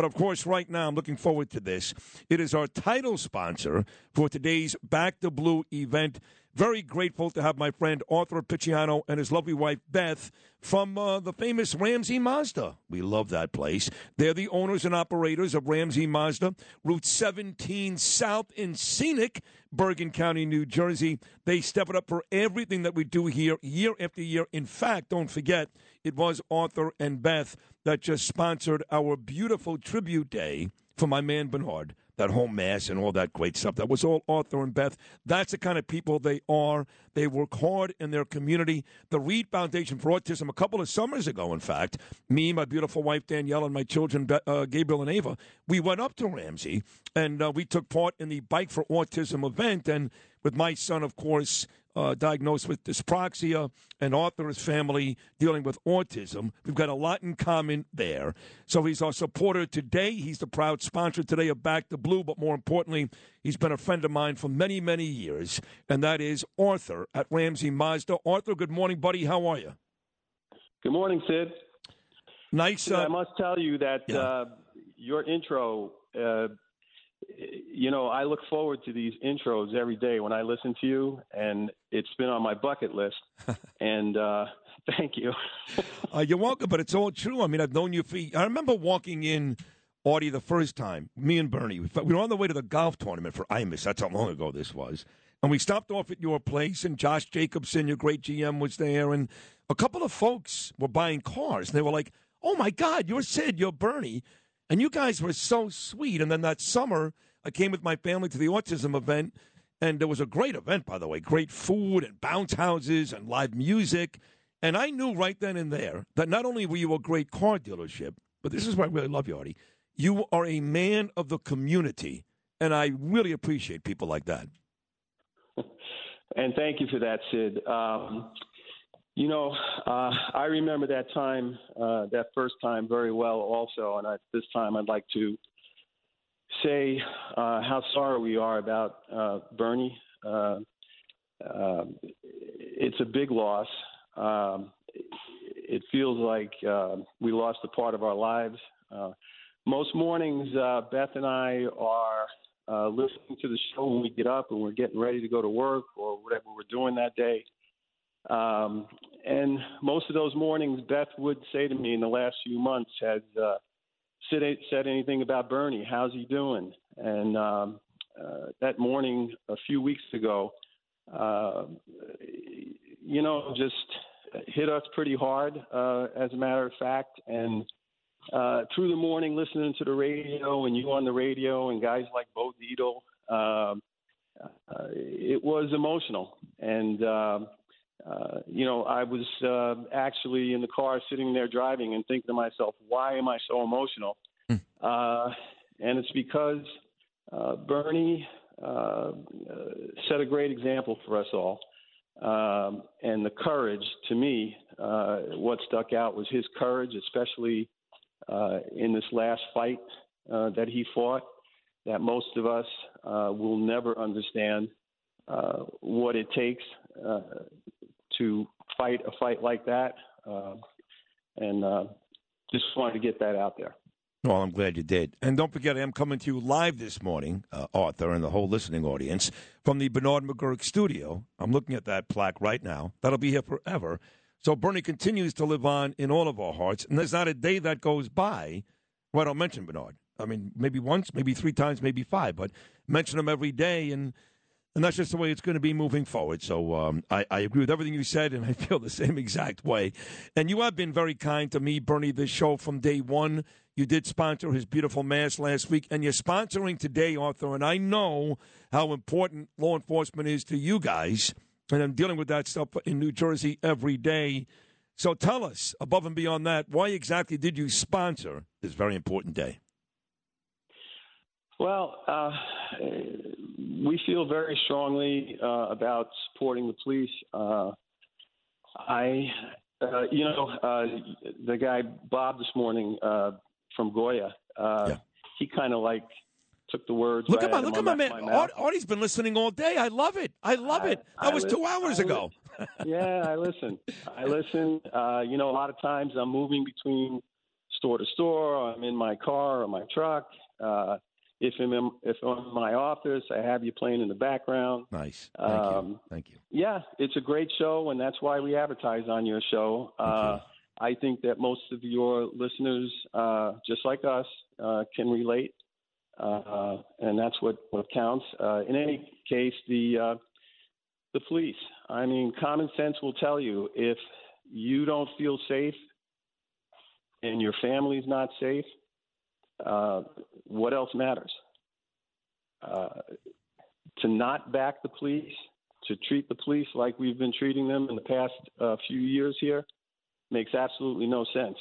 But of course, right now, I'm looking forward to this. It is our title sponsor for today's Back the Blue event. Very grateful to have my friend Arthur Picciano and his lovely wife Beth from uh, the famous Ramsey Mazda. We love that place. They're the owners and operators of Ramsey Mazda, Route 17 South in scenic Bergen County, New Jersey. They step it up for everything that we do here year after year. In fact, don't forget, it was Arthur and Beth that just sponsored our beautiful tribute day for my man Bernard that whole mass and all that great stuff. That was all Arthur and Beth. That's the kind of people they are. They work hard in their community. The Reed Foundation for Autism, a couple of summers ago, in fact, me, my beautiful wife Danielle, and my children uh, Gabriel and Ava, we went up to Ramsey and uh, we took part in the Bike for Autism event. And with my son, of course, uh, diagnosed with dyspraxia, and Arthur's family dealing with autism. We've got a lot in common there. So he's our supporter today. He's the proud sponsor today of Back the Blue, but more importantly, he's been a friend of mine for many, many years, and that is Arthur at Ramsey Mazda. Arthur, good morning, buddy. How are you? Good morning, Sid. Nice. Uh, I must tell you that yeah. uh, your intro uh, you know, I look forward to these intros every day when I listen to you, and it's been on my bucket list. and uh, thank you. uh, you're welcome, but it's all true. I mean, I've known you for. I remember walking in. Artie, the first time, me and Bernie, we were on the way to the golf tournament for Imus. That's how long ago this was. And we stopped off at your place, and Josh Jacobson, your great GM, was there. And a couple of folks were buying cars. And they were like, oh my God, you're Sid, you're Bernie. And you guys were so sweet. And then that summer, I came with my family to the autism event, and it was a great event, by the way. Great food and bounce houses and live music. And I knew right then and there that not only were you a great car dealership, but this is why I really love you, Artie. You are a man of the community, and I really appreciate people like that. And thank you for that, Sid. Um, you know, uh, I remember that time, uh, that first time very well also. And I, this time I'd like to say uh, how sorry we are about uh, Bernie. Uh, uh, it's a big loss. Um, it feels like we lost a part of our lives. most mornings, Beth and I are listening to the show when we get up and we're getting ready to go to work or whatever we're doing that day. Um, and most of those mornings, Beth would say to me in the last few months, has uh, said, said anything about Bernie? How's he doing? And um, uh, that morning a few weeks ago, uh, you know, just hit us pretty hard, uh, as a matter of fact. And uh, through the morning, listening to the radio and you on the radio and guys like Bo Dietl, um, uh, it was emotional. And um, uh, you know, I was uh, actually in the car sitting there driving and thinking to myself, why am I so emotional? Hmm. Uh, and it's because uh, Bernie uh, uh, set a great example for us all. Um, and the courage, to me, uh, what stuck out was his courage, especially uh, in this last fight uh, that he fought, that most of us uh, will never understand uh, what it takes uh, to fight a fight like that. Uh, and uh, just wanted to get that out there. Well, I'm glad you did. And don't forget, I am coming to you live this morning, uh, Arthur, and the whole listening audience, from the Bernard McGurk studio. I'm looking at that plaque right now. That'll be here forever. So Bernie continues to live on in all of our hearts. And there's not a day that goes by where I don't mention Bernard. I mean, maybe once, maybe three times, maybe five, but mention him every day. And and that's just the way it's going to be moving forward. So um, I, I, agree with everything you said, and I feel the same exact way. And you have been very kind to me, Bernie, this show from day one. You did sponsor his beautiful mass last week, and you're sponsoring today, Arthur. And I know how important law enforcement is to you guys, and I'm dealing with that stuff in New Jersey every day. So tell us, above and beyond that, why exactly did you sponsor this very important day? Well, uh, we feel very strongly uh, about supporting the police. Uh, I, uh, you know, uh, the guy Bob this morning uh, from Goya, yeah. he kind of like took the words. Look right at my look at my man. Artie's been listening all day. I love it. I love it. That I was two hours I ago. yeah, I listen. I listen. Uh, you know, a lot of times I'm moving between store to store, or I'm in my car or my truck. If I'm in, if I'm in my office, I have you playing in the background. Nice. Thank um, you. Thank you. Yeah, it's a great show, and that's why we advertise on your show. Uh, I think that most of your listeners, uh, just like us, uh, can relate, uh, and that's what what counts. Uh, in any case, the uh, the police. I mean, common sense will tell you if you don't feel safe and your family's not safe, uh, what else matters? Uh, to not back the police, to treat the police like we've been treating them in the past uh, few years here, makes absolutely no sense.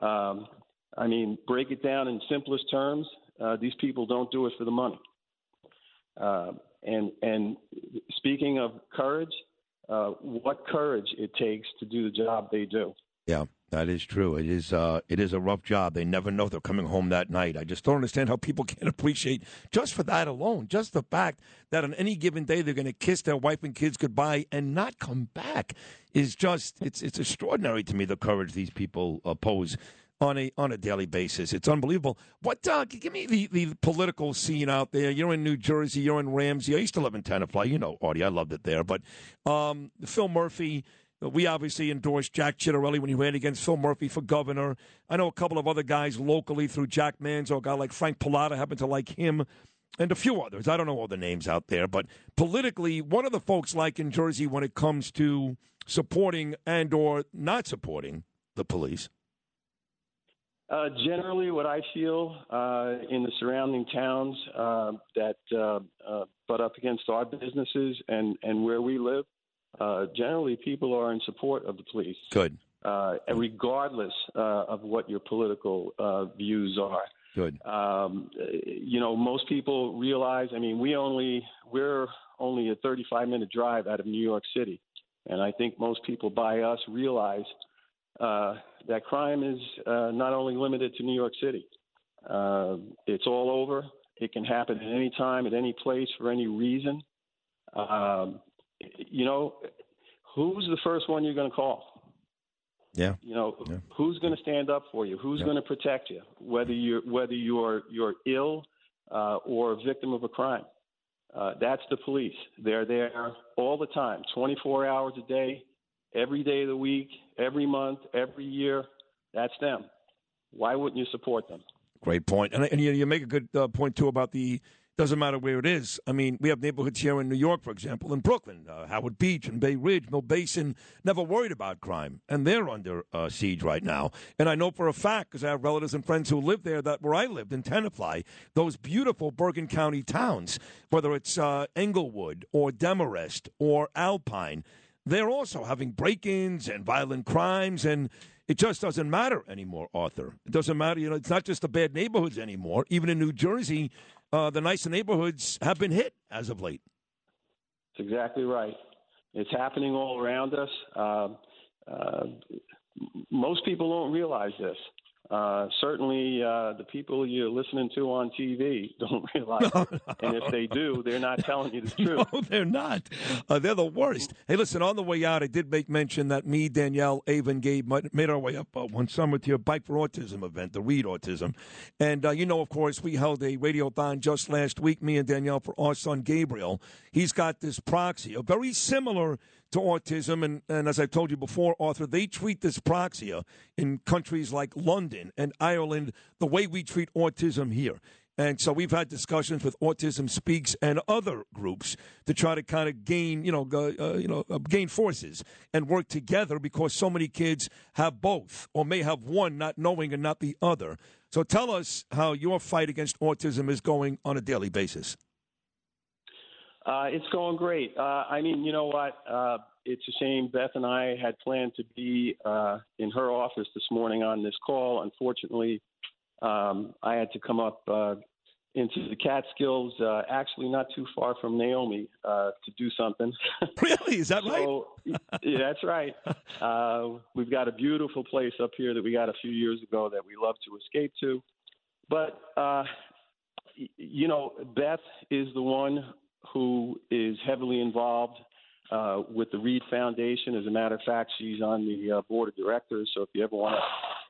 Um, I mean, break it down in simplest terms. Uh, these people don't do it for the money. Uh, and and speaking of courage, what courage it takes to do the job they do. Yeah. That is true. It is. Uh, it is a rough job. They never know if they're coming home that night. I just don't understand how people can't appreciate just for that alone, just the fact that on any given day they're going to kiss their wife and kids goodbye and not come back is just. It's it's extraordinary to me the courage these people oppose on a on a daily basis. It's unbelievable. What uh, give me the, the political scene out there? You're in New Jersey. You're in Ramsey. I used to live in Tenafly. You know, Artie. I loved it there. But um, Phil Murphy we obviously endorsed Jack Ciattarelli when he ran against Phil Murphy for governor. I know a couple of other guys locally through Jack Manzo, a guy like Frank Pallotta happened to like him, and a few others. I don't know all the names out there, but politically, what are the folks like in Jersey when it comes to supporting and or not supporting the police? Uh, generally, what I feel uh, in the surrounding towns uh, that uh, uh, butt up against our businesses and, and where we live, uh, generally people are in support of the police. Good. Uh, regardless uh, of what your political uh, views are. Good. Um, you know, most people realize. I mean, we only we're only a 35 minute drive out of New York City, and I think most people by us realize uh, that crime is uh, not only limited to New York City. Uh, it's all over. It can happen at any time, at any place, for any reason. Um, you know, who's the first one you're going to call? Yeah. You know, yeah. who's going to stand up for you? Who's yeah. going to protect you? Whether you're whether you're you're ill uh, or a victim of a crime. Uh, that's the police. They're there all the time, 24 hours a day, every day of the week, every month, every year. That's them. Why wouldn't you support them? Great point. And, and you, you make a good uh, point, too, about the doesn't matter where it is. I mean, we have neighborhoods here in New York, for example, in Brooklyn, uh, Howard Beach and Bay Ridge, Mill Basin, never worried about crime, and they're under uh, siege right now. And I know for a fact, because I have relatives and friends who live there, that where I lived in Tenafly, those beautiful Bergen County towns, whether it's uh, Englewood or Demarest or Alpine, they're also having break-ins and violent crimes and it just doesn't matter anymore, Arthur. It doesn't matter. You know, it's not just the bad neighborhoods anymore. Even in New Jersey, uh, the nicer neighborhoods have been hit as of late. That's exactly right. It's happening all around us. Uh, uh, most people don't realize this. Uh, certainly, uh, the people you're listening to on TV don't realize, no, no. and if they do, they're not telling you the truth. No, they're not. Uh, they're the worst. Hey, listen. On the way out, I did make mention that me, Danielle, Ava, and Gabe made our way up uh, one summer to your Bike for Autism event, the Reed Autism, and uh, you know, of course, we held a radiothon just last week. Me and Danielle for our son Gabriel. He's got dyspraxia, a very similar to autism. And, and as I've told you before, Arthur, they treat dyspraxia in countries like London and Ireland the way we treat autism here. And so we've had discussions with Autism Speaks and other groups to try to kind of gain, you know, uh, you know, gain forces and work together because so many kids have both or may have one not knowing and not the other. So tell us how your fight against autism is going on a daily basis. Uh, it's going great. Uh, I mean, you know what? Uh, it's a shame. Beth and I had planned to be uh, in her office this morning on this call. Unfortunately, um, I had to come up uh, into the Catskills, uh, actually not too far from Naomi, to do something. really? Is that so, right? yeah, that's right. we've got a beautiful place up here that we got a few years ago that we love to escape to. But you know, Beth is the one who is heavily involved uh, with the Reed Foundation. As a matter of fact, she's on the uh, board of directors. So if you ever want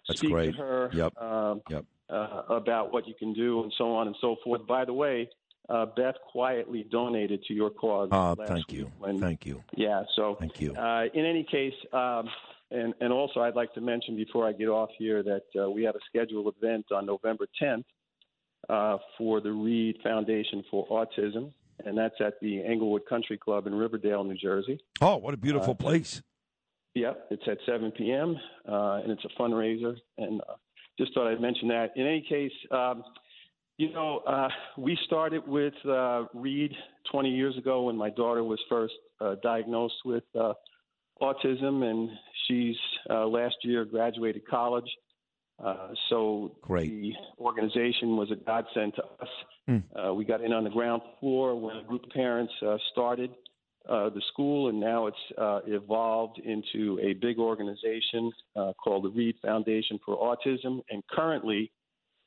to speak great. to her Yep. um, Yep. Uh, about what you can do and so on and so forth. By the way, uh, Beth quietly donated to your cause. Last thank you. When, Thank you. yeah, so Thank you. uh, in any case, um, and, and also I'd like to mention before I get off here that uh, we have a scheduled event on November 10th uh, for the Reed Foundation for Autism, and that's at the Englewood Country Club in Riverdale, New Jersey. Oh, what a beautiful Uh, place. Yep, it's at 7 p.m. Uh, and it's a fundraiser. And uh, just thought I'd mention that. In any case, um, you know, uh, we started with uh, Reed 20 years ago when my daughter was first uh, diagnosed with uh, autism, and she's uh, last year graduated college. Uh, so Great. the organization was a godsend to us. Hmm. Uh, we got in on the ground floor when a group of parents uh, started uh, the school, and now it's uh, evolved into a big organization uh, called the Reed Foundation for Autism. And currently,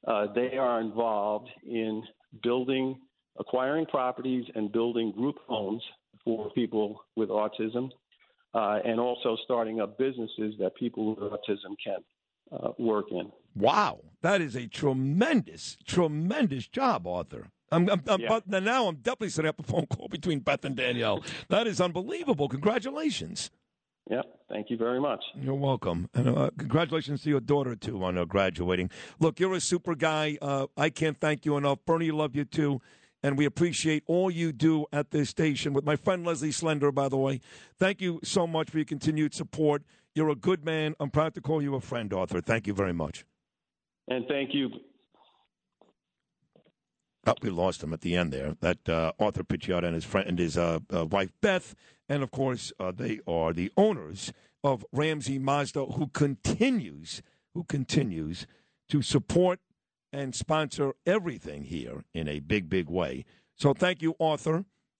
uh, they are involved in building, acquiring properties, and building group homes for people with autism, uh, and also starting up businesses that people with autism can uh, work in. Wow, that is a tremendous, tremendous job, Arthur. I'm, I'm, I'm Yeah. but now I'm definitely setting up a phone call between Beth and Danielle. That is unbelievable. Congratulations. Yep. Thank you very much. You're welcome. And uh, congratulations to your daughter, too, on uh, graduating. Look, you're a super guy. Uh, I can't thank you enough. Bernie, love you, too. And we appreciate all you do at this station with my friend Leslie Slender, by the way. Thank you so much for your continued support. You're a good man. I'm proud to call you a friend, Arthur. Thank you very much. And thank you. Oh, we lost him at the end there. That uh, Arthur Picciotto and his friend and his uh, uh, wife Beth, and of course uh, they are the owners of Ramsey Mazda, who continues, who continues to support and sponsor everything here in a big, big way. So thank you, Arthur,